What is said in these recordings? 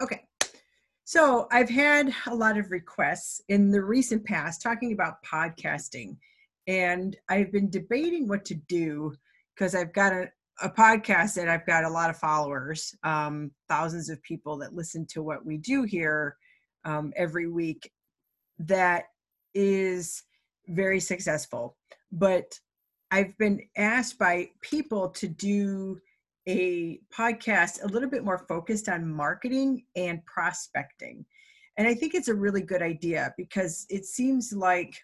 Okay. So I've had a lot of requests in the recent past talking about podcasting. And I've been debating what to do because I've got a, a podcast that I've got a lot of followers, um, thousands of people that listen to what we do here um, every week that is very successful. But I've been asked by people to do a podcast a little bit more focused on marketing and prospecting. And I think it's a really good idea because it seems like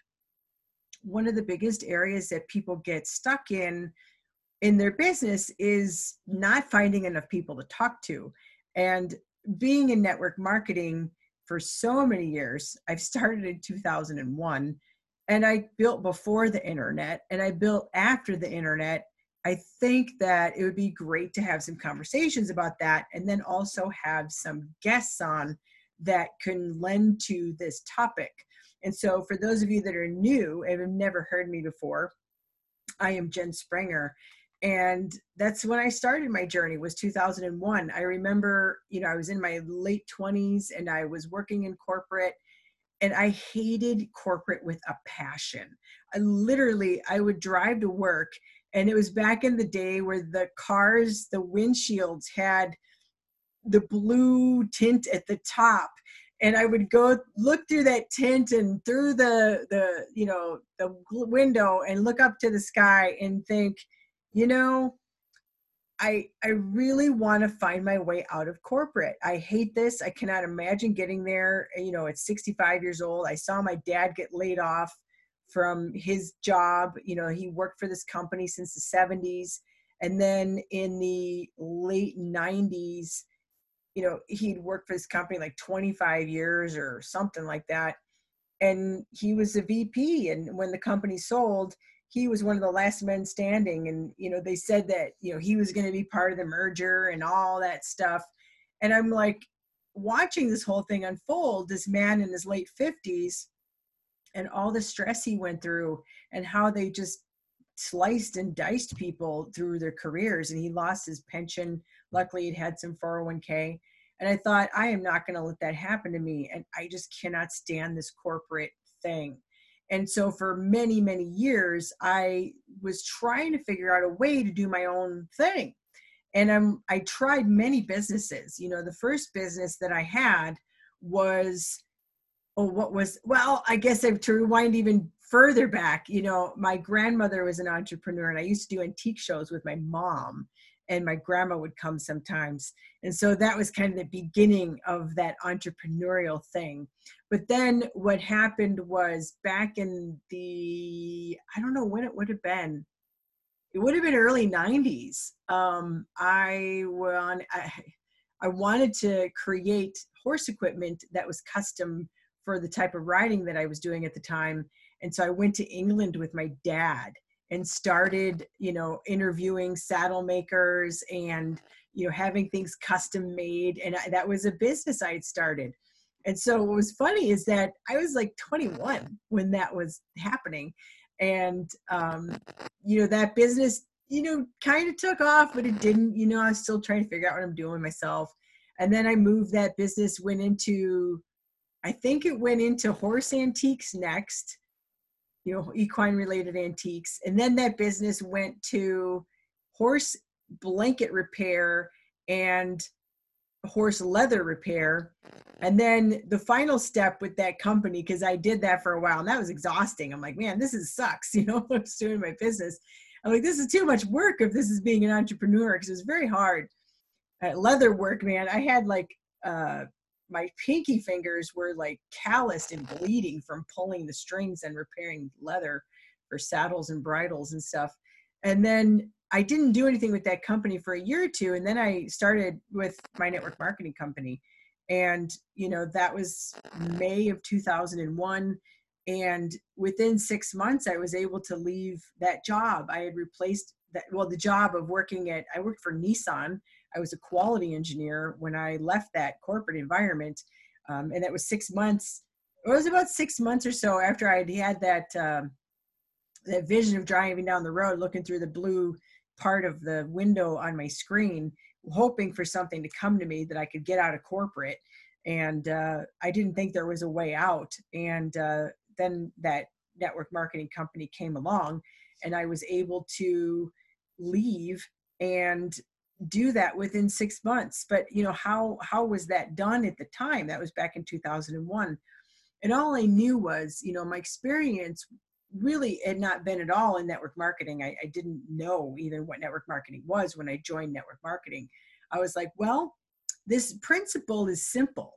one of the biggest areas that people get stuck in in their business is not finding enough people to talk to. And being in network marketing for so many years, I've started in 2001 and I built before the internet and I built after the internet I think that it would be great to have some conversations about that and then also have some guests on that can lend to this topic. And so, for those of you that are new and have never heard me before, I am Jen Springer. And that's when I started my journey was 2001. I remember, you know, I was in my late 20s and I was working in corporate and I hated corporate with a passion. I literally I would drive to work and it was back in the day where the cars the windshields had the blue tint at the top. And i would go look through that tint and through the the you know the window and look up to the sky and think you know i i really want to find my way out of corporate. I hate this. I cannot imagine getting there you know at 65 years old. I saw my dad get laid off from his job. You know, he worked for this company since the 70s. And then in the late 90s, you know, he'd worked for this company like 25 years or something like that. And he was a VP. And when the company sold, he was one of the last men standing. And, you know, they said that, you know, he was going to be part of the merger and all that stuff. And I'm like, watching this whole thing unfold, this man in his late 50s and all the stress he went through and how they just sliced and diced people through their careers and he lost his pension. Luckily he'd had some 401k and i thought i am not going to let that happen to me and i just cannot stand this corporate thing. And so for many many years i was trying to figure out a way to do my own thing. And i'm i tried many businesses. You know the first business that i had was oh, what was, well, I guess I have to rewind even further back. You know, my grandmother was an entrepreneur and I used to do antique shows with my mom and my grandma would come sometimes. And so that was kind of the beginning of that entrepreneurial thing. But then what happened was back in the, I don't know when it would have been, it would have been early 90s. Um, I, won, I, I wanted to create horse equipment that was custom for the type of riding that I was doing at the time. And so I went to England with my dad and started, you know, interviewing saddle makers and, you know, having things custom made. And I, that was a business I had started. And so what was funny is that I was like 21 when that was happening. And, um, you know, that business, you know, kind of took off, but it didn't, you know, I was still trying to figure out what I'm doing myself. And then I moved that business, went into I think it went into horse antiques next, you know, equine related antiques. And then that business went to horse blanket repair and horse leather repair. And then the final step with that company, because I did that for a while and that was exhausting. I'm like, man, this is sucks, you know, I was doing my business. I'm like, this is too much work if this is being an entrepreneur because it was very hard. Uh, leather work, man. I had like uh, my pinky fingers were like calloused and bleeding from pulling the strings and repairing leather for saddles and bridles and stuff. And then I didn't do anything with that company for a year or two. And then I started with my network marketing company. And, you know, that was May of 2001. And within six months, I was able to leave that job. I had replaced that, well, the job of working at, I worked for Nissan I was a quality engineer when I left that corporate environment. Um, and that was six months, it was about six months or so after I had that, um, that vision of driving down the road, looking through the blue part of the window on my screen hoping for something to come to me that I could get out of corporate. And uh, I didn't think there was a way out. And uh, then that network marketing company came along, and I was able to leave and do that within six months. But you know how how was that done at the time? That was back in 2001, and all I knew was you know my experience really had not been at all in network marketing. I, I didn't know even what network marketing was when I joined network marketing. I was like, well, this principle is simple.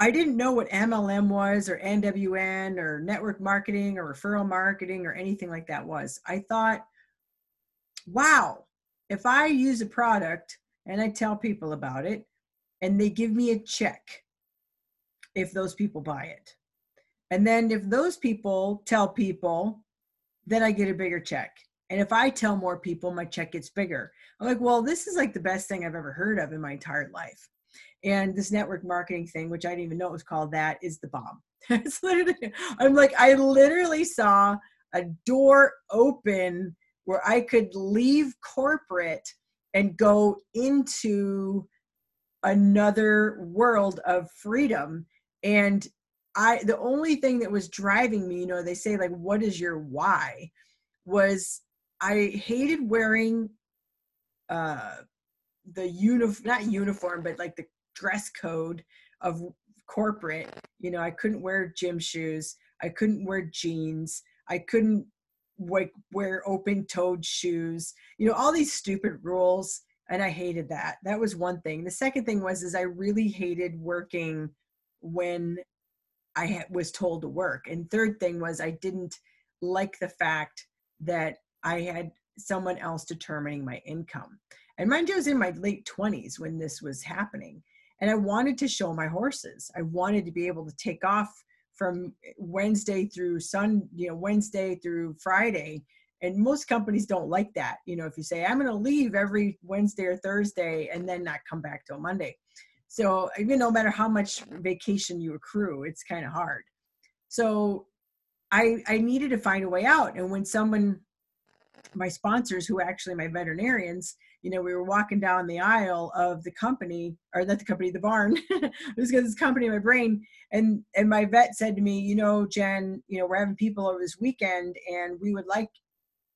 I didn't know what MLM was or NWN or network marketing or referral marketing or anything like that was. I thought, wow, if I use a product and I tell people about it and they give me a check if those people buy it. And then if those people tell people, then I get a bigger check. And if I tell more people, my check gets bigger. I'm like, well, this is like the best thing I've ever heard of in my entire life. And this network marketing thing, which I didn't even know it was called that, is the bomb. it's literally, I'm like, I literally saw a door open where I could leave corporate and go into another world of freedom. And I, the only thing that was driving me, you know, they say, like, what is your why? Was I hated wearing uh, the uniform, not uniform, but like the dress code of corporate. You know, I couldn't wear gym shoes. I couldn't wear jeans. I couldn't like wear open-toed shoes. You know, all these stupid rules, and I hated that. That was one thing. The second thing was is I really hated working when I was told to work. And third thing was I didn't like the fact that I had someone else determining my income. And mind you, I was in my late 20s when this was happening. And I wanted to show my horses. I wanted to be able to take off from Wednesday through Sun, you know, Wednesday through Friday. And most companies don't like that. You know, if you say, I'm going to leave every Wednesday or Thursday and then not come back till Monday. So even no matter how much vacation you accrue, it's kind of hard. So I, I needed to find a way out. And when someone my sponsors who actually my veterinarians you know we were walking down the aisle of the company or not the company the barn. It was because this company in my brain. And and my vet said to me you know jen you know we're having people over this weekend and we would like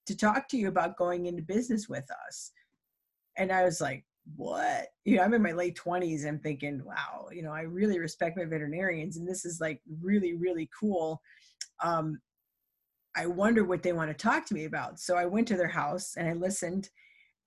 to talk to you about going into business with us. And i was like what? You know i'm in my late 20s i'm thinking wow you know i really respect my veterinarians and this is like really really cool. Um I wonder what they want to talk to me about. So I went to their house and I listened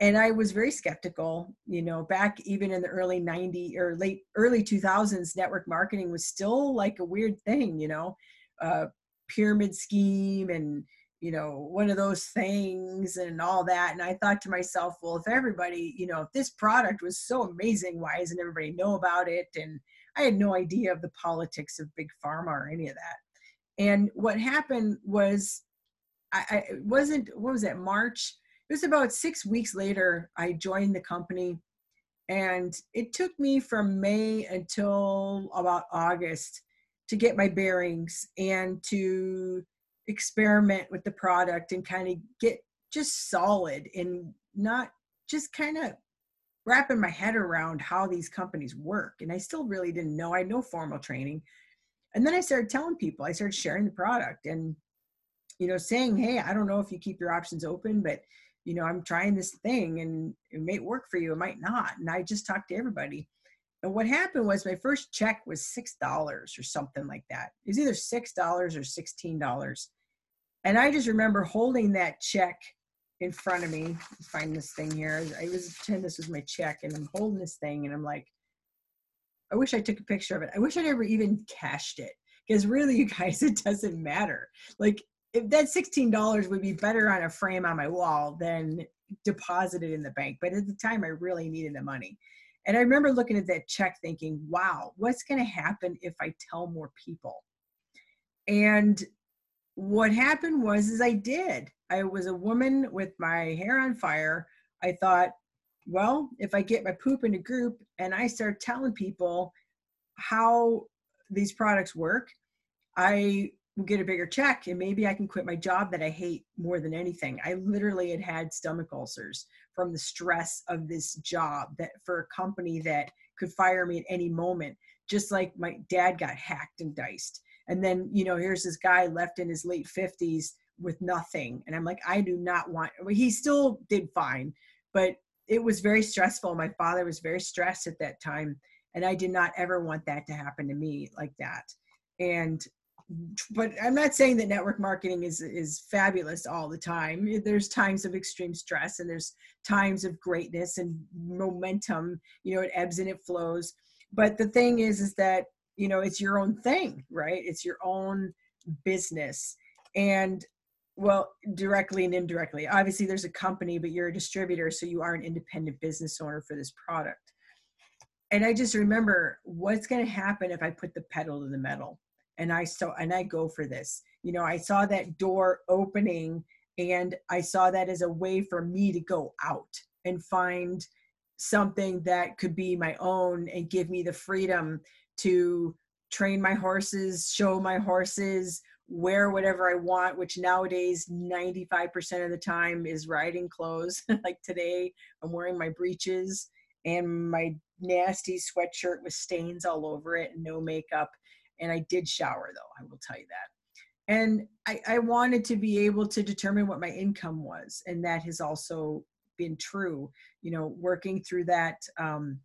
and I was very skeptical, you know, back even in the early 90 or late early 2000s network marketing was still like a weird thing, you know, uh, pyramid scheme and you know one of those things and all that. And i thought to myself well if everybody you know if this product was so amazing why doesn't everybody know about it? And i had no idea of the politics of big pharma or any of that. And what happened was, I, I wasn't, what was that, March? It was about six weeks later, I joined the company. And it took me from May until about August to get my bearings and to experiment with the product and kind of get just solid and not just kind of wrapping my head around how these companies work. And I still really didn't know. I had no formal training, and then i started telling people i started sharing the product and you know saying hey i don't know if you keep your options open but you know i'm trying this thing and it may work for you it might not and i just talked to everybody. And what happened was my first check was six dollars or something like that. It was either six dollars or sixteen dollars. And i just remember holding that check in front of me. Find this thing here. I was pretend this was my check and i'm holding this thing and i'm like I wish I took a picture of it. I wish I never even cashed it. Because really, you guys, it doesn't matter. Like, if that $16 would be better on a frame on my wall than deposited in the bank. But at the time, I really needed the money. And I remember looking at that check thinking, wow, what's going to happen if I tell more people? And what happened was is I did. I was a woman with my hair on fire. I thought, well, if I get my poop in a group and I start telling people how these products work, I get a bigger check and maybe I can quit my job that I hate more than anything. I literally had had stomach ulcers from the stress of this job that for a company that could fire me at any moment, just like my dad got hacked and diced. And then, you know, here's this guy left in his late 50s with nothing. And I'm like, I do not want, he still did fine, but it was very stressful. My father was very stressed at that time. And I did not ever want that to happen to me like that. And but I'm not saying that network marketing is is fabulous all the time. There's times of extreme stress and there's times of greatness and momentum. You know, it ebbs and it flows. But the thing is, is that you know it's your own thing, right? It's your own business, and well, directly and indirectly. Obviously, there's a company, but you're a distributor, so you are an independent business owner for this product. And I just remember what's going to happen if I put the pedal to the metal and I saw and I go for this. You know, I saw that door opening and I saw that as a way for me to go out and find something that could be my own and give me the freedom to train my horses, show my horses, wear whatever I want, which nowadays 95% of the time is riding clothes. like today, I'm wearing my breeches and my nasty sweatshirt with stains all over it and no makeup and I did shower though, I will tell you that. And I, I wanted to be able to determine what my income was. And that has also been true, you know, working through that um,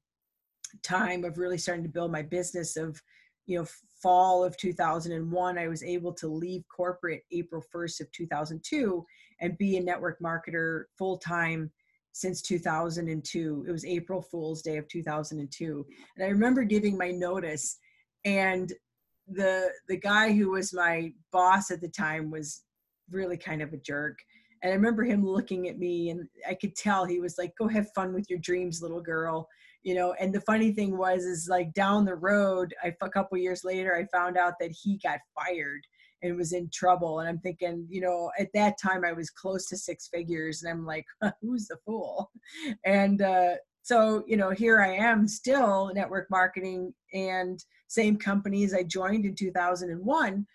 time of really starting to build my business of, you know, fall of 2001, I was able to leave corporate April 1st of 2002 and be a network marketer full time since 2002. It was April Fool's Day of 2002. And I remember giving my notice and the the guy who was my boss at the time was really kind of a jerk. And i remember him looking at me and i could tell he was like go have fun with your dreams little girl. You know and the funny thing was is like down the road I, a couple years later i found out that he got fired and was in trouble. And i'm thinking you know at that time i was close to six figures and i'm like who's the fool? And uh, so you know here i am still network marketing and same companies I joined in 2001.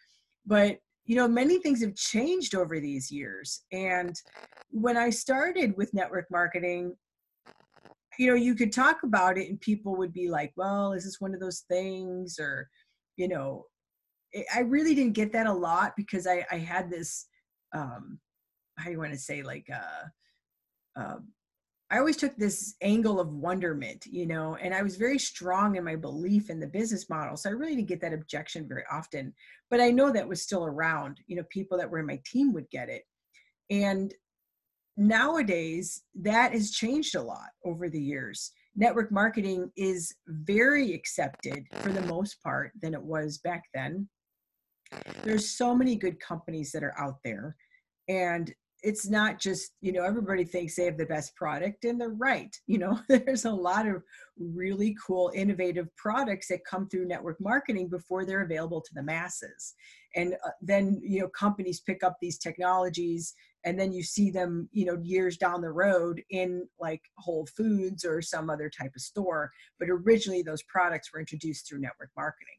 But, you know, many things have changed over these years. And when I started with network marketing, you know, you could talk about it and people would be like, well, is this one of those things? Or, you know, I really didn't get that a lot because I, I had this, um, how do you want to say, like, uh, uh, I always took this angle of wonderment, you know, and I was very strong in my belief in the business model. So I really didn't get that objection very often. But I know that was still around, you know, people that were in my team would get it. And nowadays, that has changed a lot over the years. Network marketing is very accepted for the most part than it was back then. There's so many good companies that are out there. And it's not just you know everybody thinks they have the best product and they're right you know there's a lot of really cool innovative products that come through network marketing before they're available to the masses. And uh, then you know companies pick up these technologies and then you see them you know years down the road in like whole foods or some other type of store but originally those products were introduced through network marketing.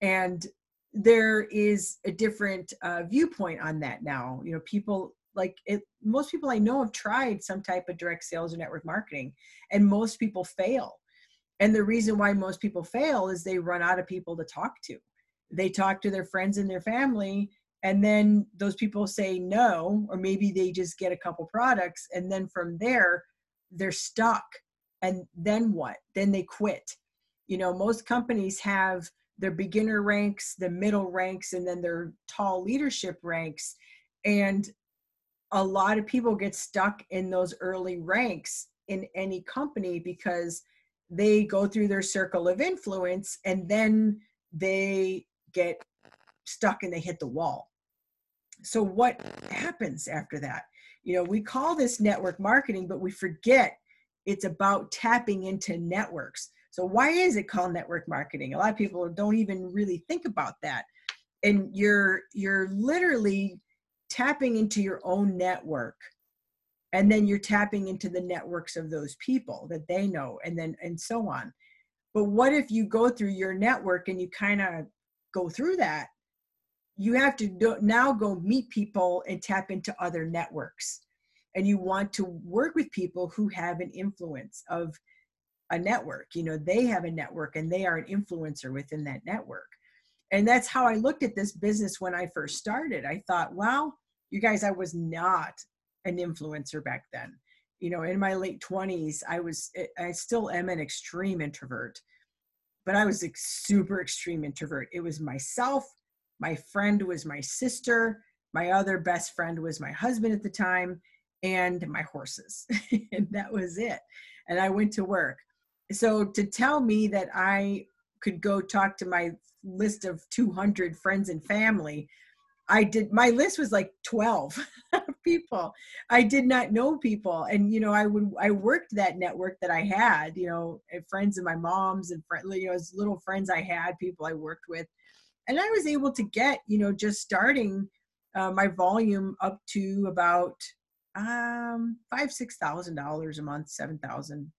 And there is a different uh, viewpoint on that now. You know people like it most people i know have tried some type of direct sales or network marketing and most people fail. And the reason why most people fail is they run out of people to talk to. They talk to their friends and their family and then those people say no or maybe they just get a couple products and then from there they're stuck. And then what? Then they quit. You know most companies have their beginner ranks the middle ranks and then their tall leadership ranks and a lot of people get stuck in those early ranks in any company because they go through their circle of influence and then they get stuck and they hit the wall. So, what happens after that? You know, we call this network marketing, but we forget it's about tapping into networks. So, why is it called network marketing? A lot of people don't even really think about that. And you're you're literally tapping into your own network. And then you're tapping into the networks of those people that they know and then and so on. But what if you go through your network and you kind of go through that? You have to do, now go meet people and tap into other networks. And you want to work with people who have an influence of a network. You know they have a network and they are an influencer within that network and that's how i looked at this business when i first started. I thought wow you guys i was not an influencer back then. You know in my late 20s i was eh, i still am an extreme introvert but i was a super extreme introvert. It was myself my friend was my sister my other best friend was my husband at the time and my horses. And that was it. And i went to work. So to tell me that i could go talk to my list of 200 friends and family i did my list was like 12 people. I did not know people. And you know i would i worked that network that i had you know friends of my mom's and friends you know as little friends i had people i worked with. And i was able to get you know just starting uh, my volume up to about um five six thousand dollars a month seven thousand.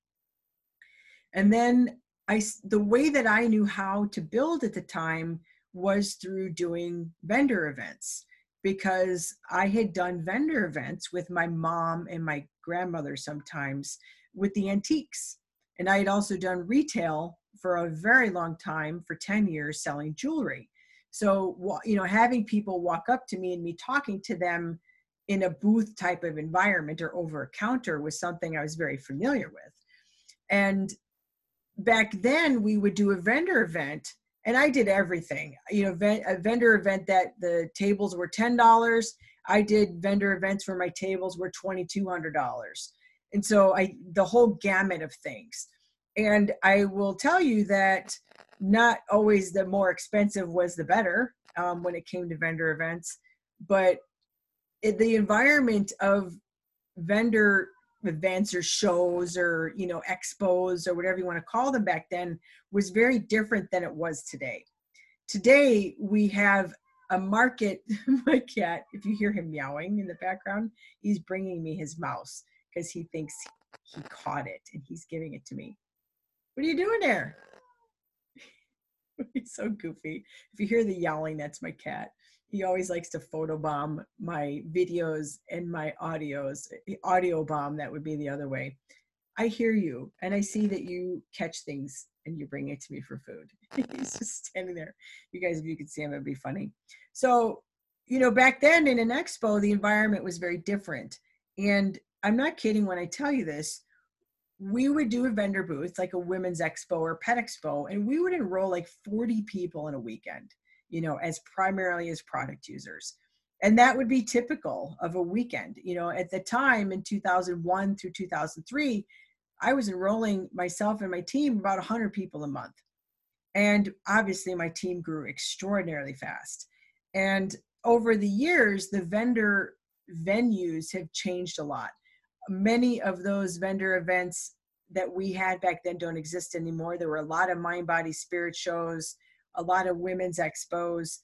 And then i the way that i knew how to build at the time was through doing vendor events because i had done vendor events with my mom and my grandmother sometimes with the antiques and i had also done retail for a very long time for 10 years selling jewelry so you know having people walk up to me and me talking to them in a booth type of environment or over a counter was something I was very familiar with. And back then we would do a vendor event and I did everything. You know, a vendor event that the tables were $10. I did vendor events where my tables were $2,200. And so I, the whole gamut of things. And I will tell you that not always the more expensive was the better um, when it came to vendor events, but it, the environment of vendor events or shows or you know expos or whatever you want to call them back then was very different than it was today. Today we have a market my cat if you hear him meowing in the background he's bringing me his mouse because he thinks he caught it and he's giving it to me. What are you doing there? He's so goofy. If you hear the yowling that's my cat he always likes to photobomb my videos and my audios eh, audio bomb that would be the other way. I hear you and i see that you catch things and you bring it to me for food. He's just standing there. You guys if you could see him it'd be funny. So you know back then in an expo the environment was very different. And i'm not kidding when i tell you this we would do a vendor booth like a women's expo or pet expo and we would enroll like 40 people in a weekend you know, as primarily as product users. And that would be typical of a weekend. You know, at the time in 2001 through 2003, I was enrolling myself and my team about 100 people a month. And obviously, my team grew extraordinarily fast. And over the years, the vendor venues have changed a lot. Many of those vendor events that we had back then don't exist anymore. There were a lot of mind, body, spirit shows a lot of women's expos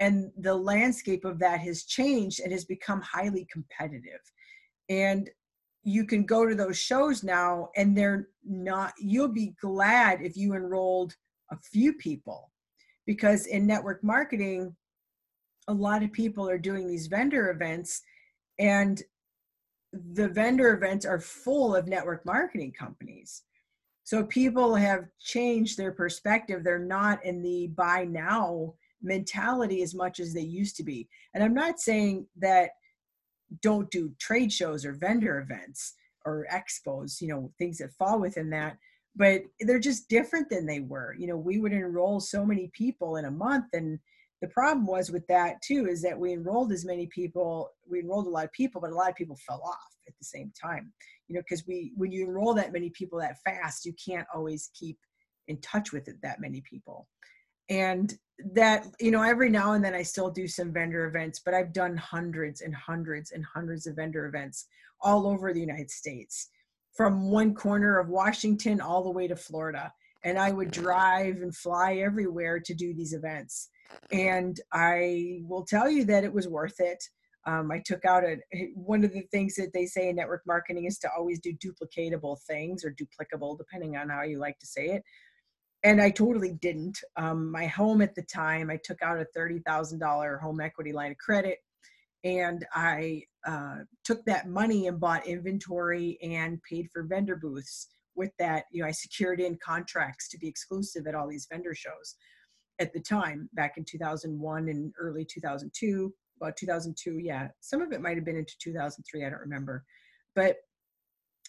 and the landscape of that has changed and has become highly competitive. And you can go to those shows now and they're not you'll be glad if you enrolled a few people because in network marketing a lot of people are doing these vendor events and the vendor events are full of network marketing companies so people have changed their perspective. They're not in the buy now mentality as much as they used to be. And I'm not saying that don't do trade shows or vendor events or expos, you know, things that fall within that, but they're just different than they were. You know, we would enroll so many people in a month and the problem was with that too is that we enrolled as many people we enrolled a lot of people but a lot of people fell off at the same time you know because we when you enroll that many people that fast you can't always keep in touch with it that many people. And that you know every now and then i still do some vendor events but i've done hundreds and hundreds and hundreds of vendor events all over the united states from one corner of washington all the way to florida. And i would drive and fly everywhere to do these events. And I will tell you that it was worth it. Um, I took out a one of the things that they say in network marketing is to always do duplicatable things or duplicable, depending on how you like to say it. and I totally didn't. Um, my home at the time, I took out a $30,000 home equity line of credit and I uh, took that money and bought inventory and paid for vendor booths with that. You know, I secured in contracts to be exclusive at all these vendor shows at the time back in 2001 and early 2002 Uh, about 2002 yeah some of it might have been into 2003 i don't remember but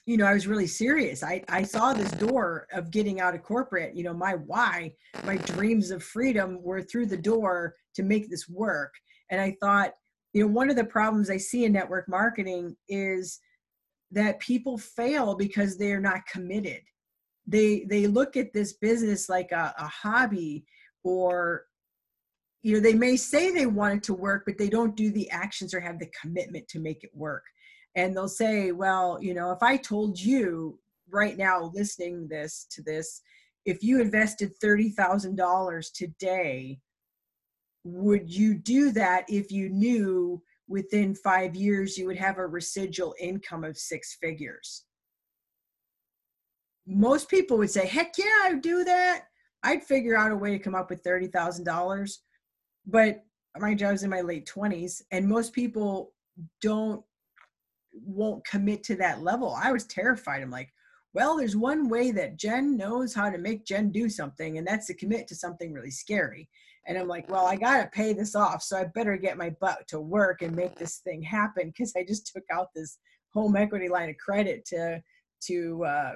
you know, I was really serious. I, I saw this door of getting out of corporate. You know, my why, my dreams of freedom were through the door to make this work. And I thought, you know, one of the problems I see in network marketing is that people fail because they are not committed. They they look at this business like a, a hobby or you know they may say they want it to work but they don't do the actions or have the commitment to make it work. And they'll say well you know if i told you right now listening this to this if you invested $30,000 today would you do that if you knew within 5 years you would have a residual income of six figures? Most people would say heck yeah i'd do that. I'd figure out a way to come up with $30,000 but my job was in my late 20s and most people don't won't commit to that level. I was terrified. I'm like, well, there's one way that Jen knows how to make Jen do something, and that's to commit to something really scary. And I'm like, well, I got to pay this off. So I better get my butt to work and make this thing happen because I just took out this home equity line of credit to, to, uh,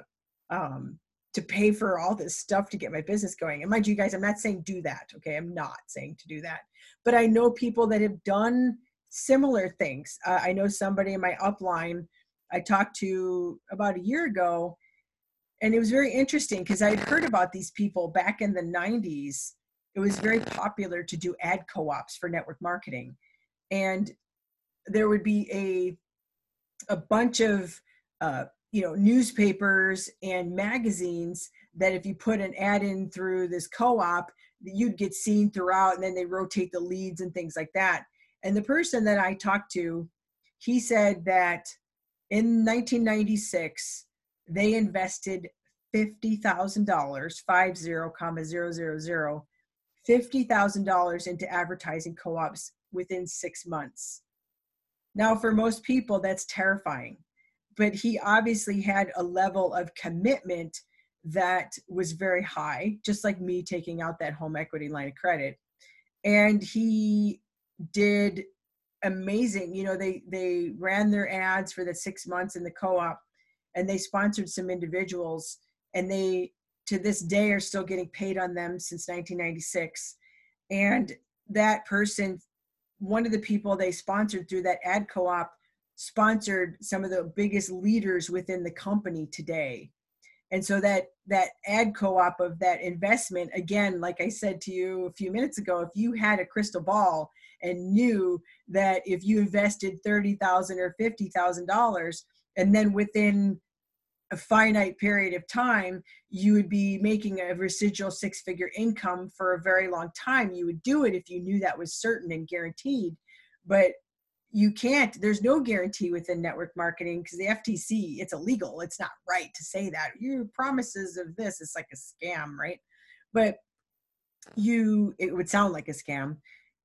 um, to pay for all this stuff to get my business going. And mind you guys, I'm not saying do that. Okay. I'm not saying to do that, but I know people that have done similar things. Uh, I know somebody in my upline I talked to about a year ago, and it was very interesting because I had heard about these people back in the 90s. It was very popular to do ad co ops for network marketing. And there would be a a bunch of uh, you know newspapers and magazines that if you put an ad in through this co-op you'd get seen throughout and then they rotate the leads and things like that and the person that I talked to, he said that in 1996, they invested $50,000, five zero comma zero zero zero, $50,000 into advertising co-ops within six months. Now, for most people, that's terrifying, but he obviously had a level of commitment that was very high, just like me taking out that home equity line of credit. And he did amazing. You know, they they ran their ads for the six months in the co-op, and they sponsored some individuals, and they to this day are still getting paid on them since 1996. And that person, one of the people they sponsored through that ad co-op, sponsored some of the biggest leaders within the company today. And so that that ad co-op of that investment again like i said to you a few minutes ago if you had a crystal ball and knew that if you invested 30000 or $50000 and then within a finite period of time you would be making a residual six figure income for a very long time you would do it if you knew that was certain and guaranteed. But you can't there's no guarantee within network marketing because the ftc it's illegal it's not right to say that. Your promises of this it's like a scam right? But you it would sound like a scam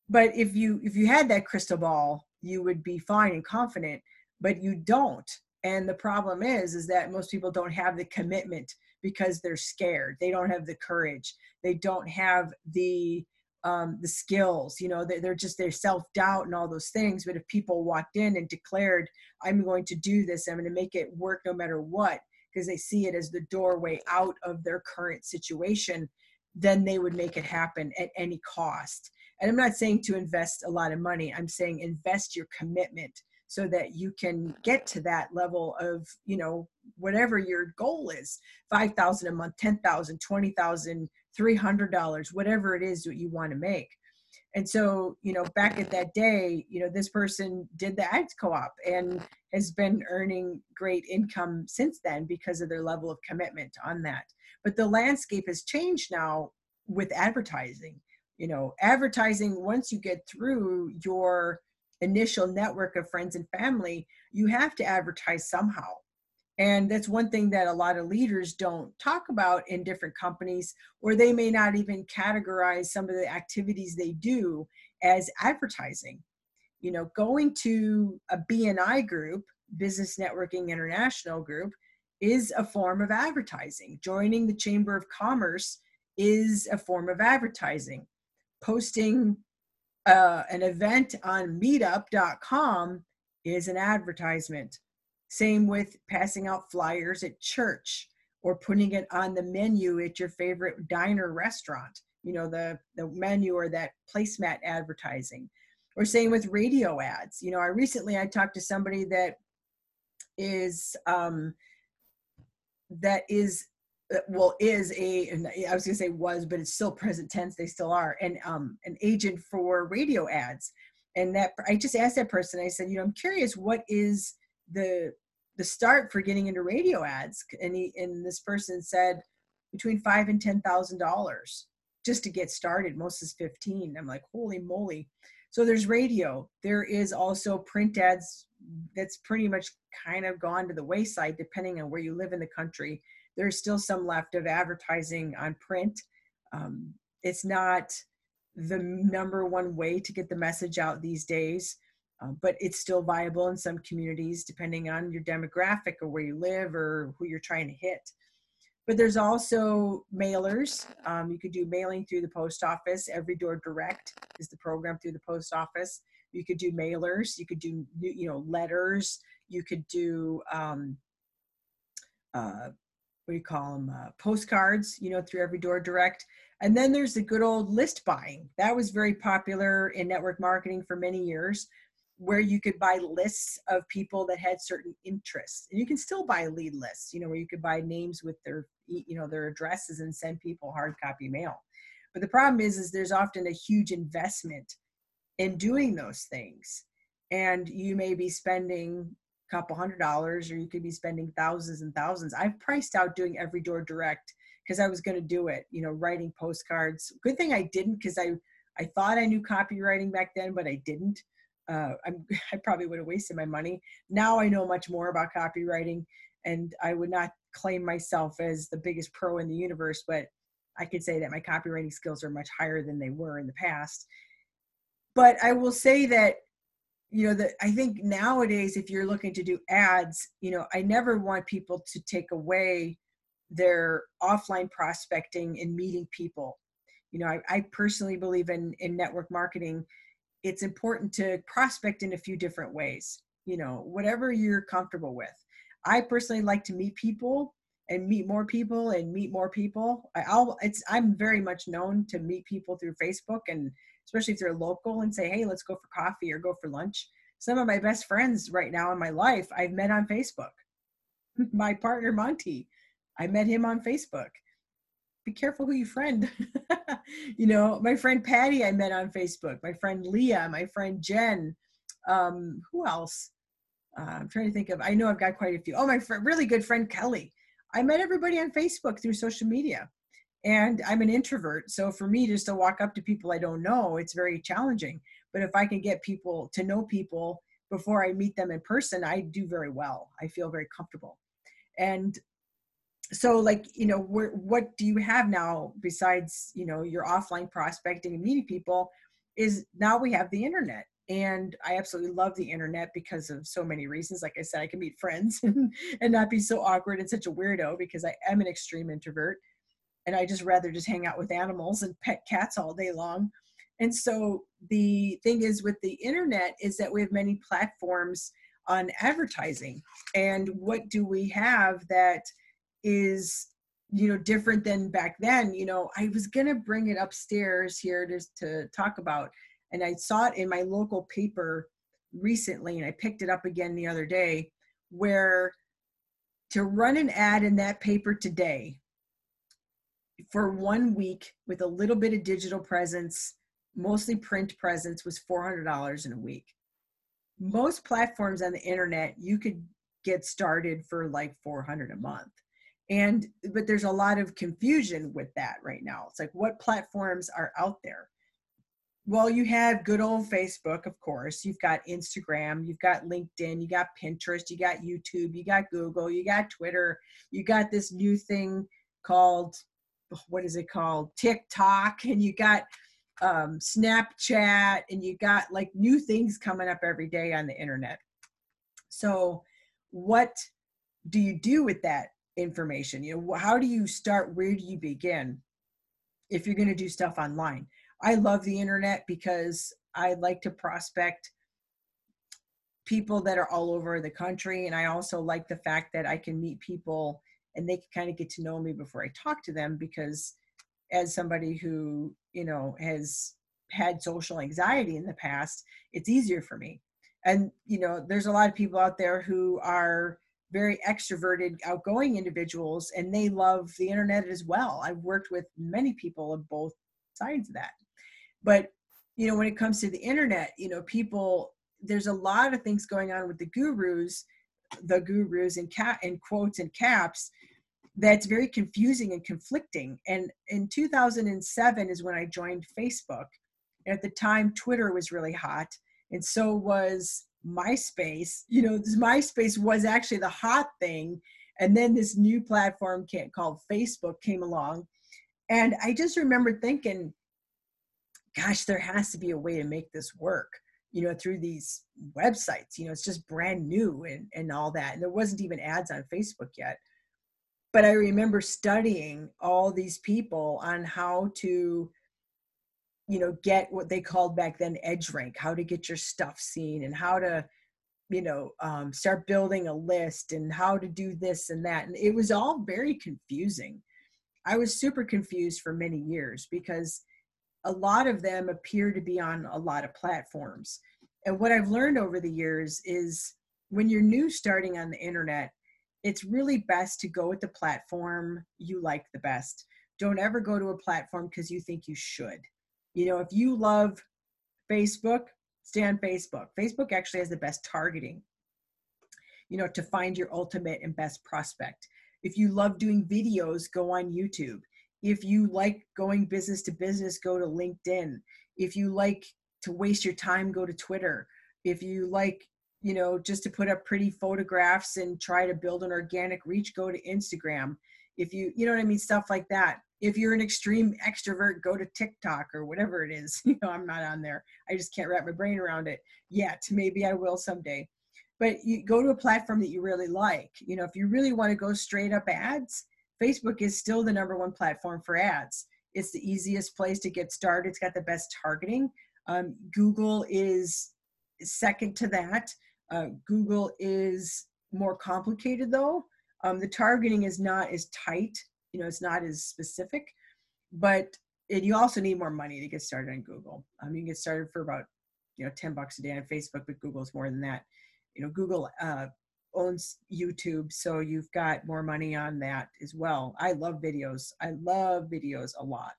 but if you if you had that crystal ball you would be fine and confident but you don't. And the problem is is that most people don't have the commitment because they're scared. They don't have the courage. They don't have the um, the skills you know they're, just their self-doubt and all those things but if people walked in and declared i'm going to do this i'm going to make it work no matter what because they see it as the doorway out of their current situation then they would make it happen at any cost. And i'm not saying to invest a lot of money i'm saying invest your commitment so that you can get to that level of you know whatever your goal is 5000 a month 10000 20000 $300 whatever it is that you want to make. And so you know back at that day you know this person did the ads co-op and has been earning great income since then because of their level of commitment on that. But the landscape has changed now with advertising. You know advertising once you get through your initial network of friends and family you have to advertise somehow And that's one thing that a lot of leaders don't talk about in different companies, or they may not even categorize some of the activities they do as advertising. You know, going to a BNI group, Business Networking International group, is a form of advertising. Joining the Chamber of Commerce is a form of advertising. Posting uh, an event on meetup.com is an advertisement. Same with passing out flyers at church or putting it on the menu at your favorite diner restaurant. You know, the, the menu or that placemat advertising. Or same with radio ads. You know, I recently I talked to somebody that is um, that is uh, well is a i was to say was but it's still present tense they still are and um an agent for radio ads and that i just asked that person i said you know i'm curious what is the the start for getting into radio ads. And he and this person said between five and ten thousand dollars just to get started. Most is 15 i'm like holy moly. So there's radio. There is also print ads that's pretty much kind of gone to the wayside depending on where you live in the country. There's still some left of advertising on print. Um, it's not the number one way to get the message out these days uh, but it's still viable in some communities depending on your demographic or where you live or who you're trying to hit. But there's also mailers. Um, you could do mailing through the post office. Every door direct is the program through the post office. You could do mailers. You could do you know letters. You could do um, uh, what do you call them uh, postcards you know through every door direct. And then there's the good old list buying. That was very popular in network marketing for many years where you could buy lists of people that had certain interests. And you can still buy lead lists you know where you could buy names with their you know their addresses and send people hard copy mail. But the problem is is there's often a huge investment in doing those things. And you may be spending a couple hundred dollars or you could be spending thousands and thousands. I've priced out doing every door direct because i was going to do it you know writing postcards. Good thing i didn't because i i thought i knew copywriting back then but i didn't uh, i probably would have wasted my money now i know much more about copywriting and i would not claim myself as the biggest pro in the universe but i could say that my copywriting skills are much higher than they were in the past but I will say that you know that I think nowadays if you're looking to do ads, you know, I never want people to take away their offline prospecting and meeting people. You know, I, I personally believe in in network marketing. It's important to prospect in a few different ways. You know, whatever you're comfortable with. I personally like to meet people and meet more people and meet more people. I'll it's I'm very much known to meet people through Facebook and especially if they're local and say, hey, let's go for coffee or go for lunch. Some of my best friends right now in my life I've met on Facebook. my partner Monty, I met him on Facebook. Be careful who you friend. you know, my friend Patty I met on Facebook. My friend Leah, my friend Jen. Um, who else? Uh, I'm trying to think of. I know I've got quite a few. Oh, my fr- really good friend Kelly. I met everybody on Facebook through social media and i'm an introvert so for me just to walk up to people i don't know it's very challenging but if i can get people to know people before i meet them in person i do very well i feel very comfortable and so like you know where, what do you have now besides you know your offline prospecting and meeting people is now we have the internet and i absolutely love the internet because of so many reasons like i said i can meet friends and not be so awkward and such a weirdo because i am an extreme introvert and I just rather just hang out with animals and pet cats all day long. And so the thing is with the internet is that we have many platforms on advertising. And what do we have that is you know different than back then you know i was to bring it upstairs here to, to talk about and i saw it in my local paper recently and i picked it up again the other day where to run an ad in that paper today for one week with a little bit of digital presence, mostly print presence, was $400 in a week. Most platforms on the internet, you could get started for like 400 a month. And, but there's a lot of confusion with that right now. It's like, what platforms are out there? well, you have good old Facebook, of course. You've got Instagram, you've got LinkedIn, you got Pinterest, you got YouTube, you got Google, you got Twitter, you got this new thing called what is it called? TikTok, and you got um, Snapchat, and you got like new things coming up every day on the internet. So, what do you do with that information? You know, how do you start? Where do you begin if you're going to do stuff online? I love the internet because I like to prospect people that are all over the country. And I also like the fact that I can meet people and they can kind of get to know me before I talk to them because as somebody who, you know, has had social anxiety in the past, it's easier for me. And, you know, there's a lot of people out there who are very extroverted, outgoing individuals, and they love the internet as well. I've worked with many people of both sides of that. But you know when it comes to the internet you know people there's a lot of things going on with the gurus the gurus in cat in quotes and caps that's very confusing and conflicting. And in 2007 is when i joined facebook. At the time twitter was really hot and so was myspace you know this myspace was actually the hot thing and then this new platform called facebook came along and i just remember thinking gosh, there has to be a way to make this work, you know, through these websites. You know, it's just brand new and, and all that. And there wasn't even ads on Facebook yet. But I remember studying all these people on how to, you know, get what they called back then edge rank, how to get your stuff seen and how to, you know, um, start building a list and how to do this and that. And it was all very confusing. I was super confused for many years because a lot of them appear to be on a lot of platforms. And what I've learned over the years is when you're new starting on the internet, it's really best to go with the platform you like the best. Don't ever go to a platform because you think you should. You know, if you love Facebook, stay on Facebook. Facebook actually has the best targeting, you know, to find your ultimate and best prospect. If you love doing videos, go on YouTube. If you like going business to business, go to LinkedIn. If you like to waste your time, go to Twitter. If you like, you know, just to put up pretty photographs and try to build an organic reach, go to Instagram. If you, you know what I mean, stuff like that. If you're an extreme extrovert, go to TikTok or whatever it is. You know, I'm not on there. I just can't wrap my brain around it yet. Maybe I will someday. But you go to a platform that you really like. You know, if you really want to go straight up ads, Facebook is still the number one platform for ads. It's the easiest place to get started. It's got the best targeting. Um, Google is second to that. Uh, Google is more complicated though. Um, the targeting is not as tight. You know, it's not as specific, but it, you also need more money to get started on Google. Um, you can get started for about you know 10 bucks a day on Facebook, but Google's more than that. You know, Google uh, owns YouTube, so you've got more money on that as well. I love videos. I love videos a lot.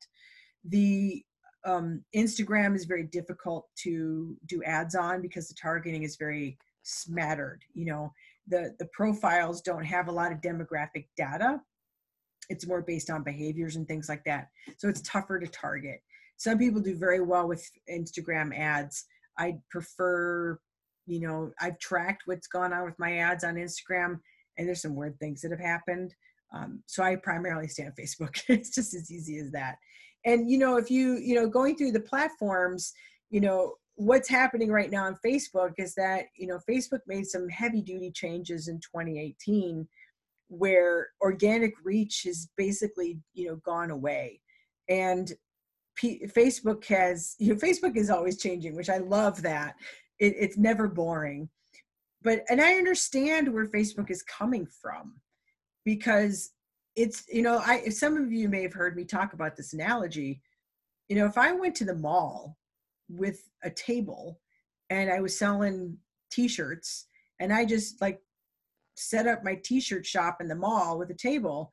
The um, Instagram is very difficult to do ads on because the targeting is very smattered. You know, the the profiles don't have a lot of demographic data. It's more based on behaviors and things like that. So it's tougher to target. Some people do very well with Instagram ads. I prefer you know i've tracked what's gone on with my ads on instagram and there's some weird things that have happened um, so i primarily stay on facebook it's just as easy as that and you know if you you know going through the platforms you know what's happening right now on facebook is that you know facebook made some heavy duty changes in 2018 where organic reach has basically you know gone away. And P- facebook has you know facebook is always changing which i love that. It, it's never boring. But and i understand where facebook is coming from because it's you know i some of you may have heard me talk about this analogy. You know if i went to the mall with a table and i was selling t-shirts and i just like set up my t-shirt shop in the mall with a table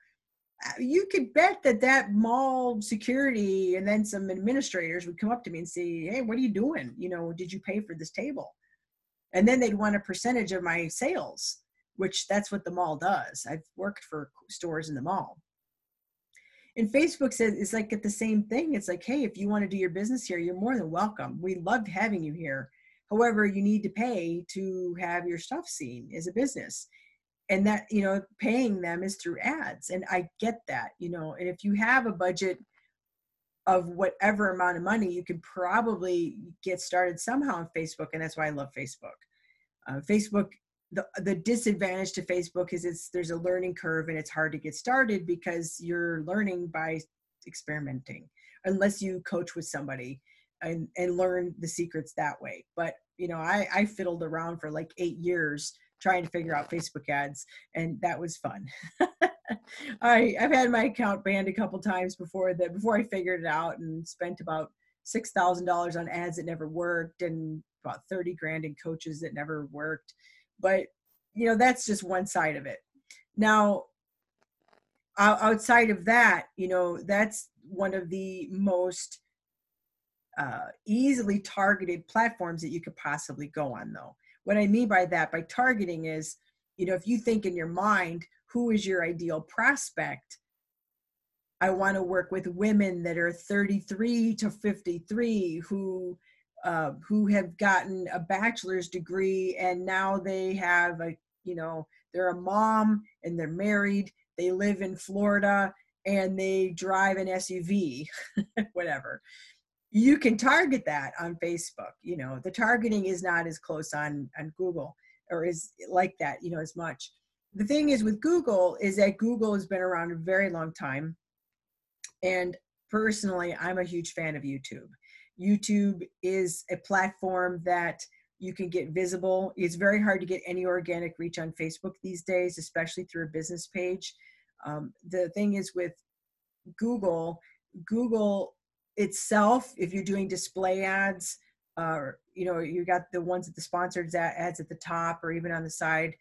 uh, you could bet that that mall security and then some administrators would come up to me and say hey what are you doing you know did you pay for this table and then they'd want a percentage of my sales which that's what the mall does i've worked for stores in the mall and Facebook says it's like at the same thing. It's like, hey, if you want to do your business here, you're more than welcome. We love having you here. However, you need to pay to have your stuff seen as a business. And that, you know, paying them is through ads. And I get that, you know, and if you have a budget of whatever amount of money, you can probably get started somehow on Facebook. And that's why I love Facebook. Uh, Facebook the the disadvantage to Facebook is it's there's a learning curve and it's hard to get started because you're learning by experimenting unless you coach with somebody and and learn the secrets that way. But you know, I I fiddled around for like 8 years trying to figure out Facebook ads and that was fun. I I've had my account banned a couple times before that before I figured it out and spent about six thousand dollars on ads that never worked and about 30 grand in coaches that never worked. But you know that's just one side of it. Now outside of that you know that's one of the most uh, easily targeted platforms that you could possibly go on though what i mean by that by targeting is you know if you think in your mind who is your ideal prospect? I want to work with women that are 33 to 53 who uh, who have gotten a bachelor's degree and now they have a you know they're a mom and they're married they live in florida and they drive an suv whatever you can target that on facebook you know the targeting is not as close on on google or is like that you know as much the thing is with google is that google has been around a very long time and personally i'm a huge fan of youtube YouTube is a platform that you can get visible. It's very hard to get any organic reach on Facebook these days, especially through a business page. Um, the thing is with Google, Google itself, if you're doing display ads, uh, you know, you got the ones that the sponsored ads at the top or even on the side,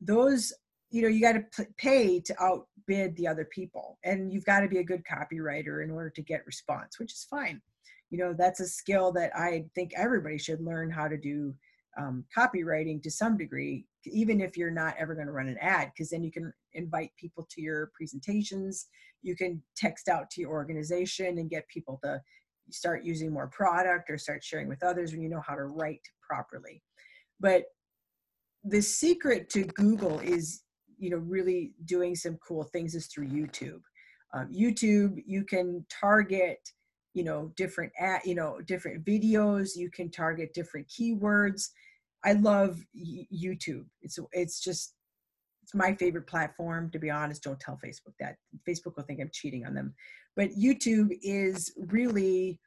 those, you know, you got to pay to outbid the other people. And you've got to be a good copywriter in order to get response, which is fine you know that's a skill that i think everybody should learn how to do um, copywriting to some degree even if you're not ever going to run an ad because then you can invite people to your presentations you can text out to your organization and get people to start using more product or start sharing with others when you know how to write properly. But the secret to google is you know really doing some cool things is through youtube. Um, youtube you can target you know different at you know different videos you can target different keywords i love youtube. It's it's just it's my favorite platform to be honest. Don't tell facebook that. Facebook will think i'm cheating on them. But youtube is really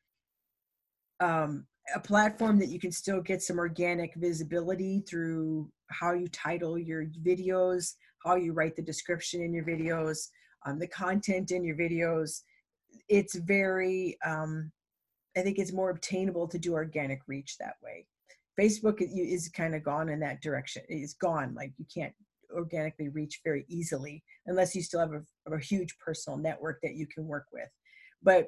um, a platform that you can still get some organic visibility through how you title your videos how you write the description in your videos um, the content in your videos. It's very um, i think it's more obtainable to do organic reach that way facebook is kind of gone in that direction it's gone like you can't organically reach very easily unless you still have a, a huge personal network that you can work with. But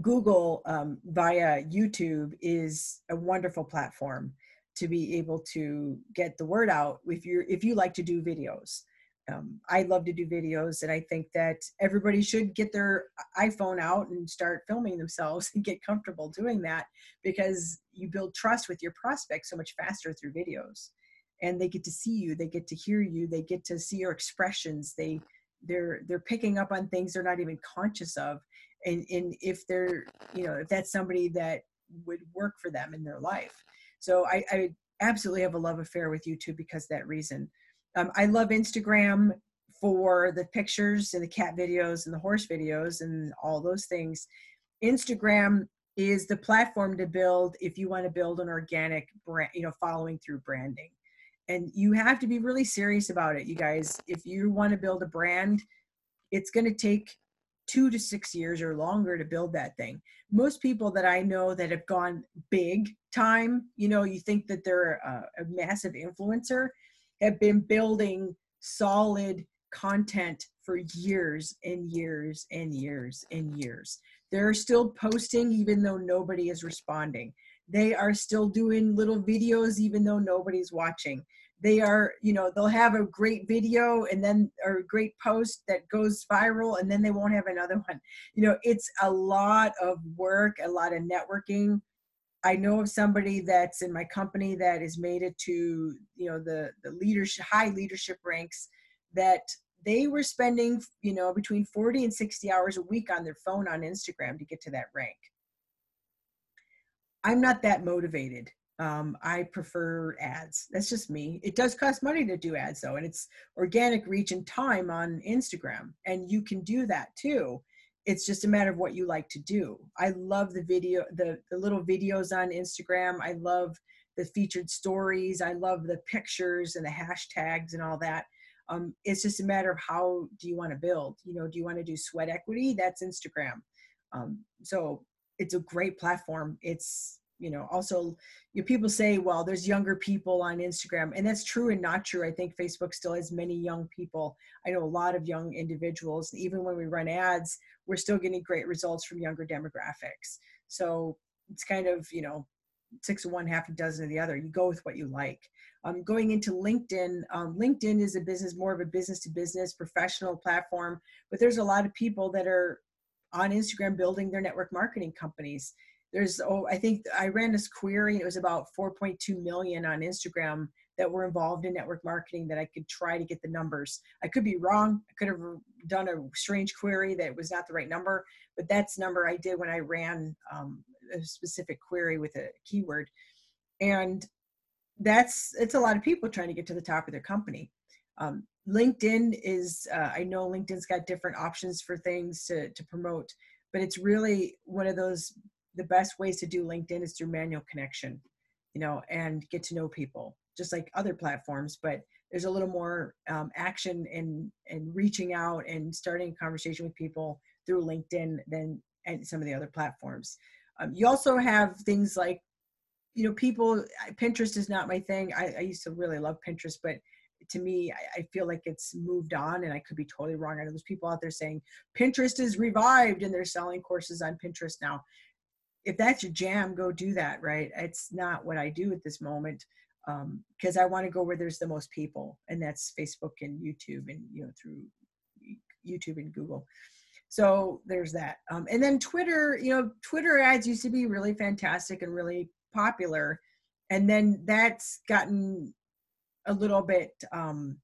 google um, via youtube is a wonderful platform to be able to get the word out if you if you like to do videos um, I love to do videos, and I think that everybody should get their iPhone out and start filming themselves and get comfortable doing that because you build trust with your prospects so much faster through videos. And they get to see you, they get to hear you, they get to see your expressions. They they're they're picking up on things they're not even conscious of. And, and if they're you know if that's somebody that would work for them in their life. So I, I absolutely have a love affair with YouTube because that reason. Um, I love Instagram for the pictures and the cat videos and the horse videos and all those things. Instagram is the platform to build if you want to build an organic brand, you know, following through branding. And you have to be really serious about it, you guys. If you want to build a brand, it's going to take two to six years or longer to build that thing. Most people that I know that have gone big time, you know, you think that they're a, a massive influencer have been building solid content for years and years and years and years. They're still posting even though nobody is responding. They are still doing little videos even though nobody's watching. they are you know they'll have a great video and then or a great post that goes viral and then they won't have another one you know it's a lot of work a lot of networking i know of somebody that's in my company that has made it to you know the the leadership high leadership ranks that they were spending you know between 40 and 60 hours a week on their phone on instagram to get to that rank i'm not that motivated um, I prefer ads. That's just me. It does cost money to do ads though, and it's organic reach and time on Instagram, and you can do that too. It's just a matter of what you like to do. I love the video, the the little videos on Instagram. I love the featured stories. I love the pictures and the hashtags and all that. Um, it's just a matter of how do you want to build. You know, do you want to do sweat equity? That's Instagram. Um, so it's a great platform. It's you know also you know, people say well there's younger people on instagram and that's true and not true. I think facebook still has many young people. I know a lot of young individuals even when we run ads we're still getting great results from younger demographics. So it's kind of you know six of one half a dozen of the other. You go with what you like. Um, going into linkedin um, linkedin is a business more of a business to business professional platform but there's a lot of people that are on instagram building their network marketing companies there's oh i think i ran this query and it was about 4.2 million on instagram that were involved in network marketing that i could try to get the numbers. I could be wrong. I could have done a strange query that was not the right number but that's number i did when i ran um, a specific query with a keyword. And that's it's a lot of people trying to get to the top of their company. Um, linkedin is uh, i know linkedin's got different options for things to, to promote but it's really one of those the best ways to do LinkedIn is through manual connection, you know, and get to know people, just like other platforms. But there's a little more um, action in and reaching out and starting a conversation with people through LinkedIn than and some of the other platforms. Um, you also have things like, you know, people. Pinterest is not my thing. I, I used to really love Pinterest, but to me, I, I, feel like it's moved on, and I could be totally wrong. I know there's people out there saying Pinterest is revived, and they're selling courses on Pinterest now if that's your jam, go do that, right? It's not what I do at this moment because um, I want to go where there's the most people, and that's Facebook and YouTube, and you know through YouTube and Google. So there's that, um, and then Twitter. You know, Twitter ads used to be really fantastic and really popular, and then that's gotten a little bit um,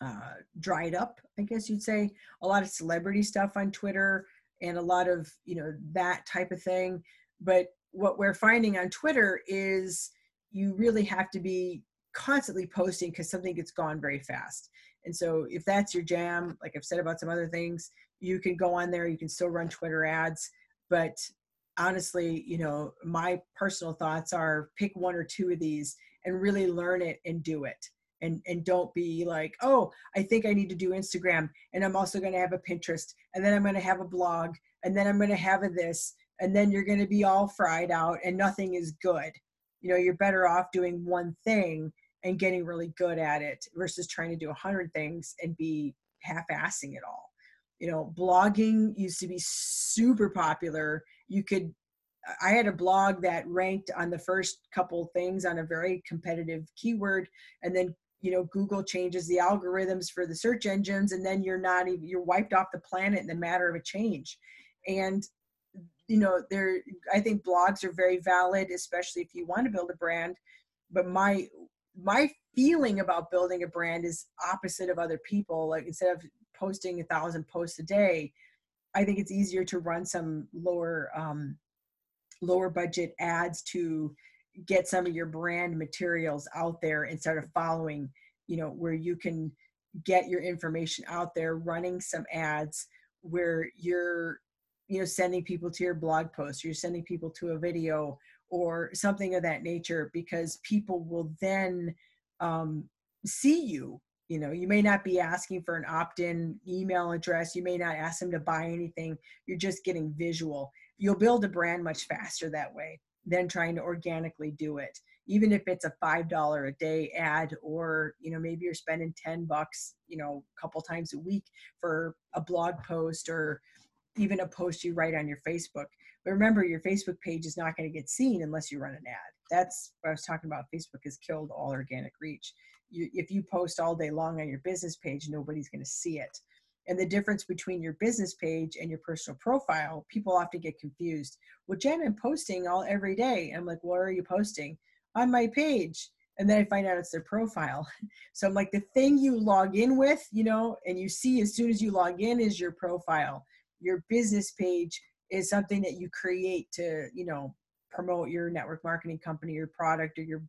uh, dried up, I guess you'd say. A lot of celebrity stuff on Twitter and a lot of you know that type of thing. But what we're finding on twitter is you really have to be constantly posting because something gets gone very fast. And so if that's your jam like i've said about some other things you can go on there you can still run twitter ads. But honestly you know my personal thoughts are pick one or two of these and really learn it and do it and and don't be like oh i think i need to do instagram and i'm also going to have a pinterest and then i'm going to have a blog and then i'm going to have a this and then you're going to be all fried out and nothing is good. You know you're better off doing one thing and getting really good at it versus trying to do a hundred things and be half-assing it all. You know blogging used to be super popular. You could I had a blog that ranked on the first couple things on a very competitive keyword, and then you know google changes the algorithms for the search engines and then you're not even you're wiped off the planet in the matter of a change. And you know there i think blogs are very valid especially if you want to build a brand but my my feeling about building a brand is opposite of other people. Like instead of posting a thousand posts a day i think it's easier to run some lower um lower budget ads to get some of your brand materials out there instead of following you know where you can get your information out there running some ads where you're you know sending people to your blog post you're sending people to a video or something of that nature because people will then um, see you. You know you may not be asking for an opt-in email address you may not ask them to buy anything you're just getting visual. You'll build a brand much faster that way than trying to organically do it. Even if it's a five dollar a day ad or you know maybe you're spending 10 bucks you know a couple times a week for a blog post or even a post you write on your facebook. But remember your facebook page is not going to get seen unless you run an ad. That's what i was talking about. Facebook has killed all organic reach. You, if you post all day long on your business page nobody's going to see it and the difference between your business page and your personal profile people often get confused. Well jen i'm posting all every day. I'm like where are you posting? On my page. And then i find out it's their profile. So i'm like the thing you log in with you know and you see as soon as you log in is your profile. Your business page is something that you create to you know promote your network marketing company your product or your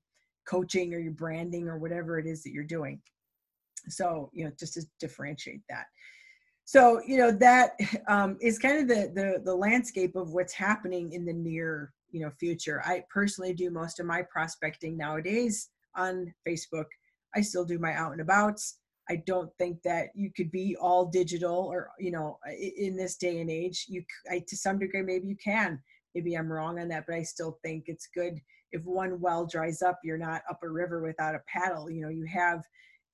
coaching or your branding or whatever it is that you're doing. So you know just to differentiate that so you know that um, is kind of the, the the landscape of what's happening in the near you know future. I personally do most of my prospecting nowadays on facebook. I still do my out and abouts. I don't think that you could be all digital or you know in this day and age. You I, to some degree maybe you can. Maybe i'm wrong on that but i still think it's good if one well dries up you're not up a river without a paddle. You know you have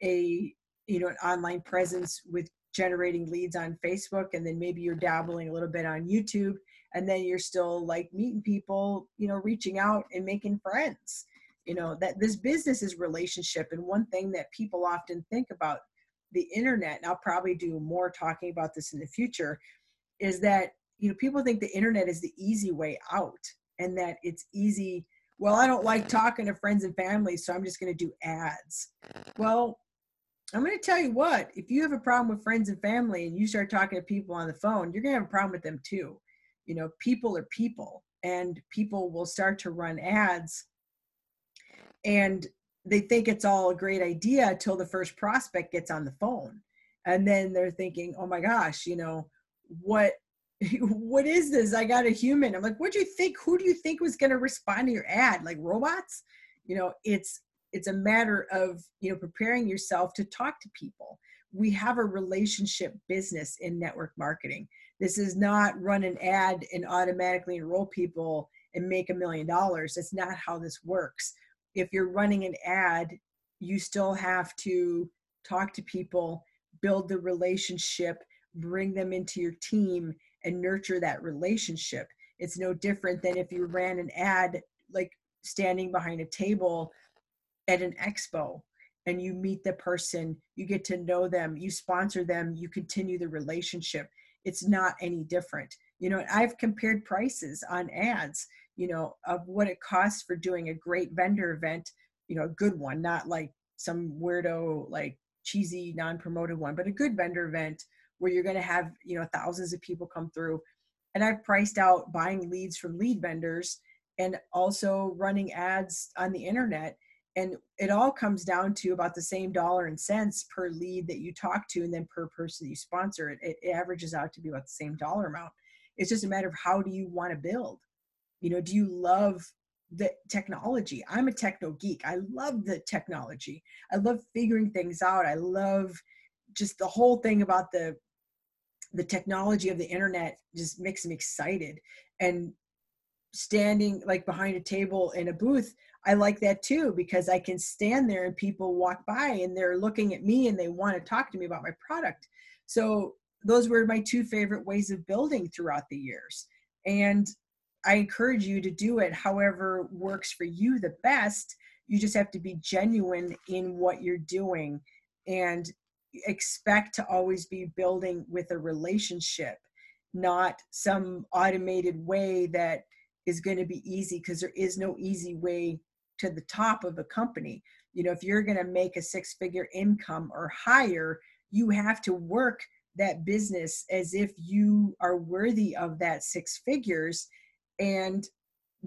a you know an online presence with generating leads on Facebook and then maybe you're dabbling a little bit on YouTube and then you're still like meeting people, you know, reaching out and making friends. You know, that this business is relationship and one thing that people often think about the internet, and I'll probably do more talking about this in the future, is that you know people think the internet is the easy way out and that it's easy well i don't like talking to friends and family so i'm just going to do ads well I'm going to tell you what, if you have a problem with friends and family and you start talking to people on the phone, you're going to have a problem with them too. You know, people are people and people will start to run ads and they think it's all a great idea until the first prospect gets on the phone. And then they're thinking, oh my gosh, you know, what what is this? I got a human. I'm like, what do you think? Who do you think was going to respond to your ad? Like robots? You know, it's it's a matter of you know preparing yourself to talk to people. We have a relationship business in network marketing. This is not run an ad and automatically enroll people and make a million dollars. That's not how this works. If you're running an ad you still have to talk to people build the relationship bring them into your team and nurture that relationship. It's no different than if you ran an ad like standing behind a table at an expo and you meet the person, you get to know them, you sponsor them, you continue the relationship. It's not any different. You know, I've compared prices on ads, you know, of what it costs for doing a great vendor event, you know, a good one, not like some weirdo, like cheesy, non promoted one, but a good vendor event where you're going to have, you know, thousands of people come through. And I've priced out buying leads from lead vendors and also running ads on the internet and it all comes down to about the same dollar and cents per lead that you talk to and then per person you sponsor it, it, it averages out to be about the same dollar amount. It's just a matter of how do you want to build? You know do you love the technology? I'm a techno geek. I love the technology. I love figuring things out. I love just the whole thing about the the technology of the internet just makes me excited. And standing like behind a table in a booth I like that too because I can stand there and people walk by and they're looking at me and they want to talk to me about my product. So those were my two favorite ways of building throughout the years. And I encourage you to do it however works for you the best. You just have to be genuine in what you're doing and expect to always be building with a relationship, not some automated way that is going to be easy because there is no easy way to the top of a company. You know if you're going to make a six figure income or higher you have to work that business as if you are worthy of that six figures and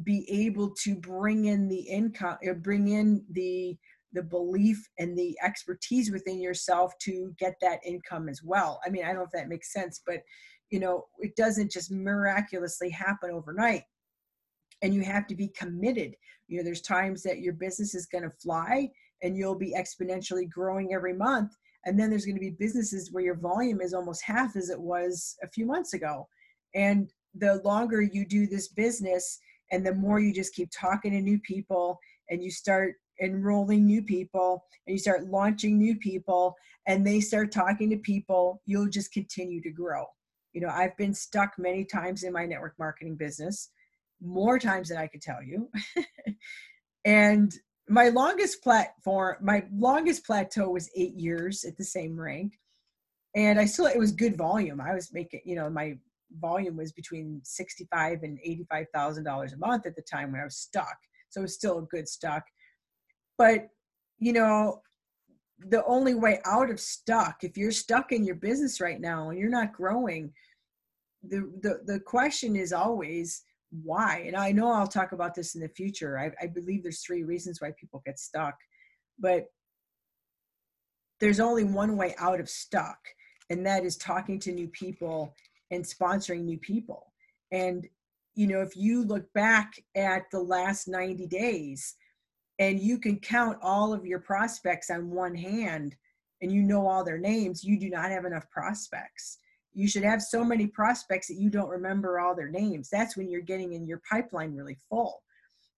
be able to bring in the income uh, bring in the the belief and the expertise within yourself to get that income as well. I mean i don't know if that makes sense but you know it doesn't just miraculously happen overnight and you have to be committed. You know there's times that your business is going to fly and you'll be exponentially growing every month and then there's going to be businesses where your volume is almost half as it was a few months ago. And the longer you do this business and the more you just keep talking to new people and you start enrolling new people and you start launching new people and they start talking to people you'll just continue to grow. You know, I've been stuck many times in my network marketing business, more times than I could tell you. and my longest platform, my longest plateau was eight years at the same rank. And I still, it was good volume. I was making, you know, my volume was between 65 and $85,000 a month at the time when I was stuck. So it was still a good stock. But, you know, the only way out of stuck, if you're stuck in your business right now and you're not growing, the, the, the question is always why. And I know I'll talk about this in the future. I, I believe there's three reasons why people get stuck, but there's only one way out of stuck, and that is talking to new people and sponsoring new people. And, you know, if you look back at the last 90 days and you can count all of your prospects on one hand and you know all their names, you do not have enough prospects. You should have so many prospects that you don't remember all their names. That's when you're getting in your pipeline really full.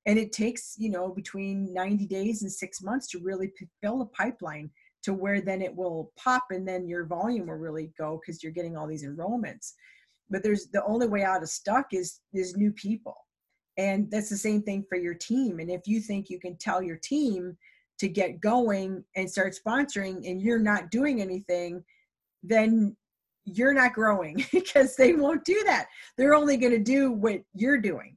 And it takes, you know, between 90 days and six months to really fill a pipeline to where then it will pop and then your volume will really go because you're getting all these enrollments but there's the only way out of stuck is is new people and that's the same thing for your team and if you think you can tell your team to get going and start sponsoring and you're not doing anything then you're not growing because they won't do that. They're only going to do what you're doing.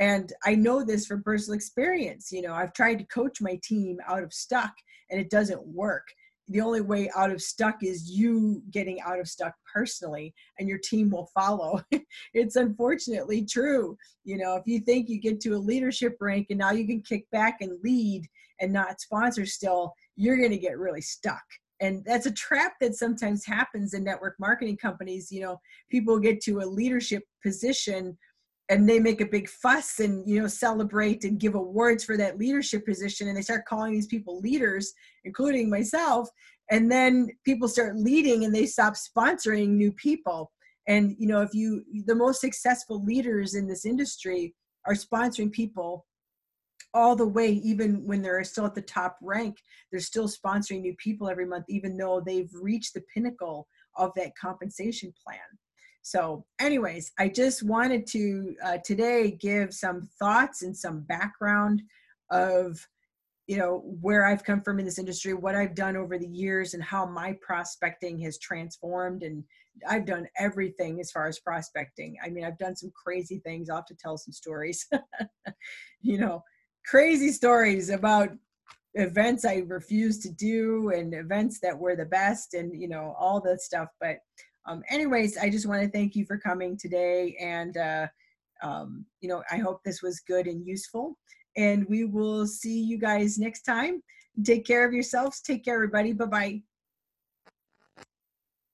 And i know this from personal experience you know i've tried to coach my team out of stuck and it doesn't work. The only way out of stuck is you getting out of stuck personally and your team will follow. It's unfortunately true you know if you think you get to a leadership rank and now you can kick back and lead and not sponsor still you're going to get really stuck and that's a trap that sometimes happens in network marketing companies you know people get to a leadership position and they make a big fuss and you know celebrate and give awards for that leadership position and they start calling these people leaders including myself and then people start leading and they stop sponsoring new people. And you know if you the most successful leaders in this industry are sponsoring people all the way even when they're still at the top rank they're still sponsoring new people every month even though they've reached the pinnacle of that compensation plan so, anyways, I just wanted to uh, today give some thoughts and some background of you know where I've come from in this industry, what I've done over the years, and how my prospecting has transformed. And I've done everything as far as prospecting. I mean, I've done some crazy things. I'll have to tell some stories. you know, crazy stories about events I refused to do and events that were the best and you know all that stuff but um, anyways, I just want to thank you for coming today. And, uh, um, you know, I hope this was good and useful. And we will see you guys next time. Take care of yourselves. Take care, everybody. Bye bye.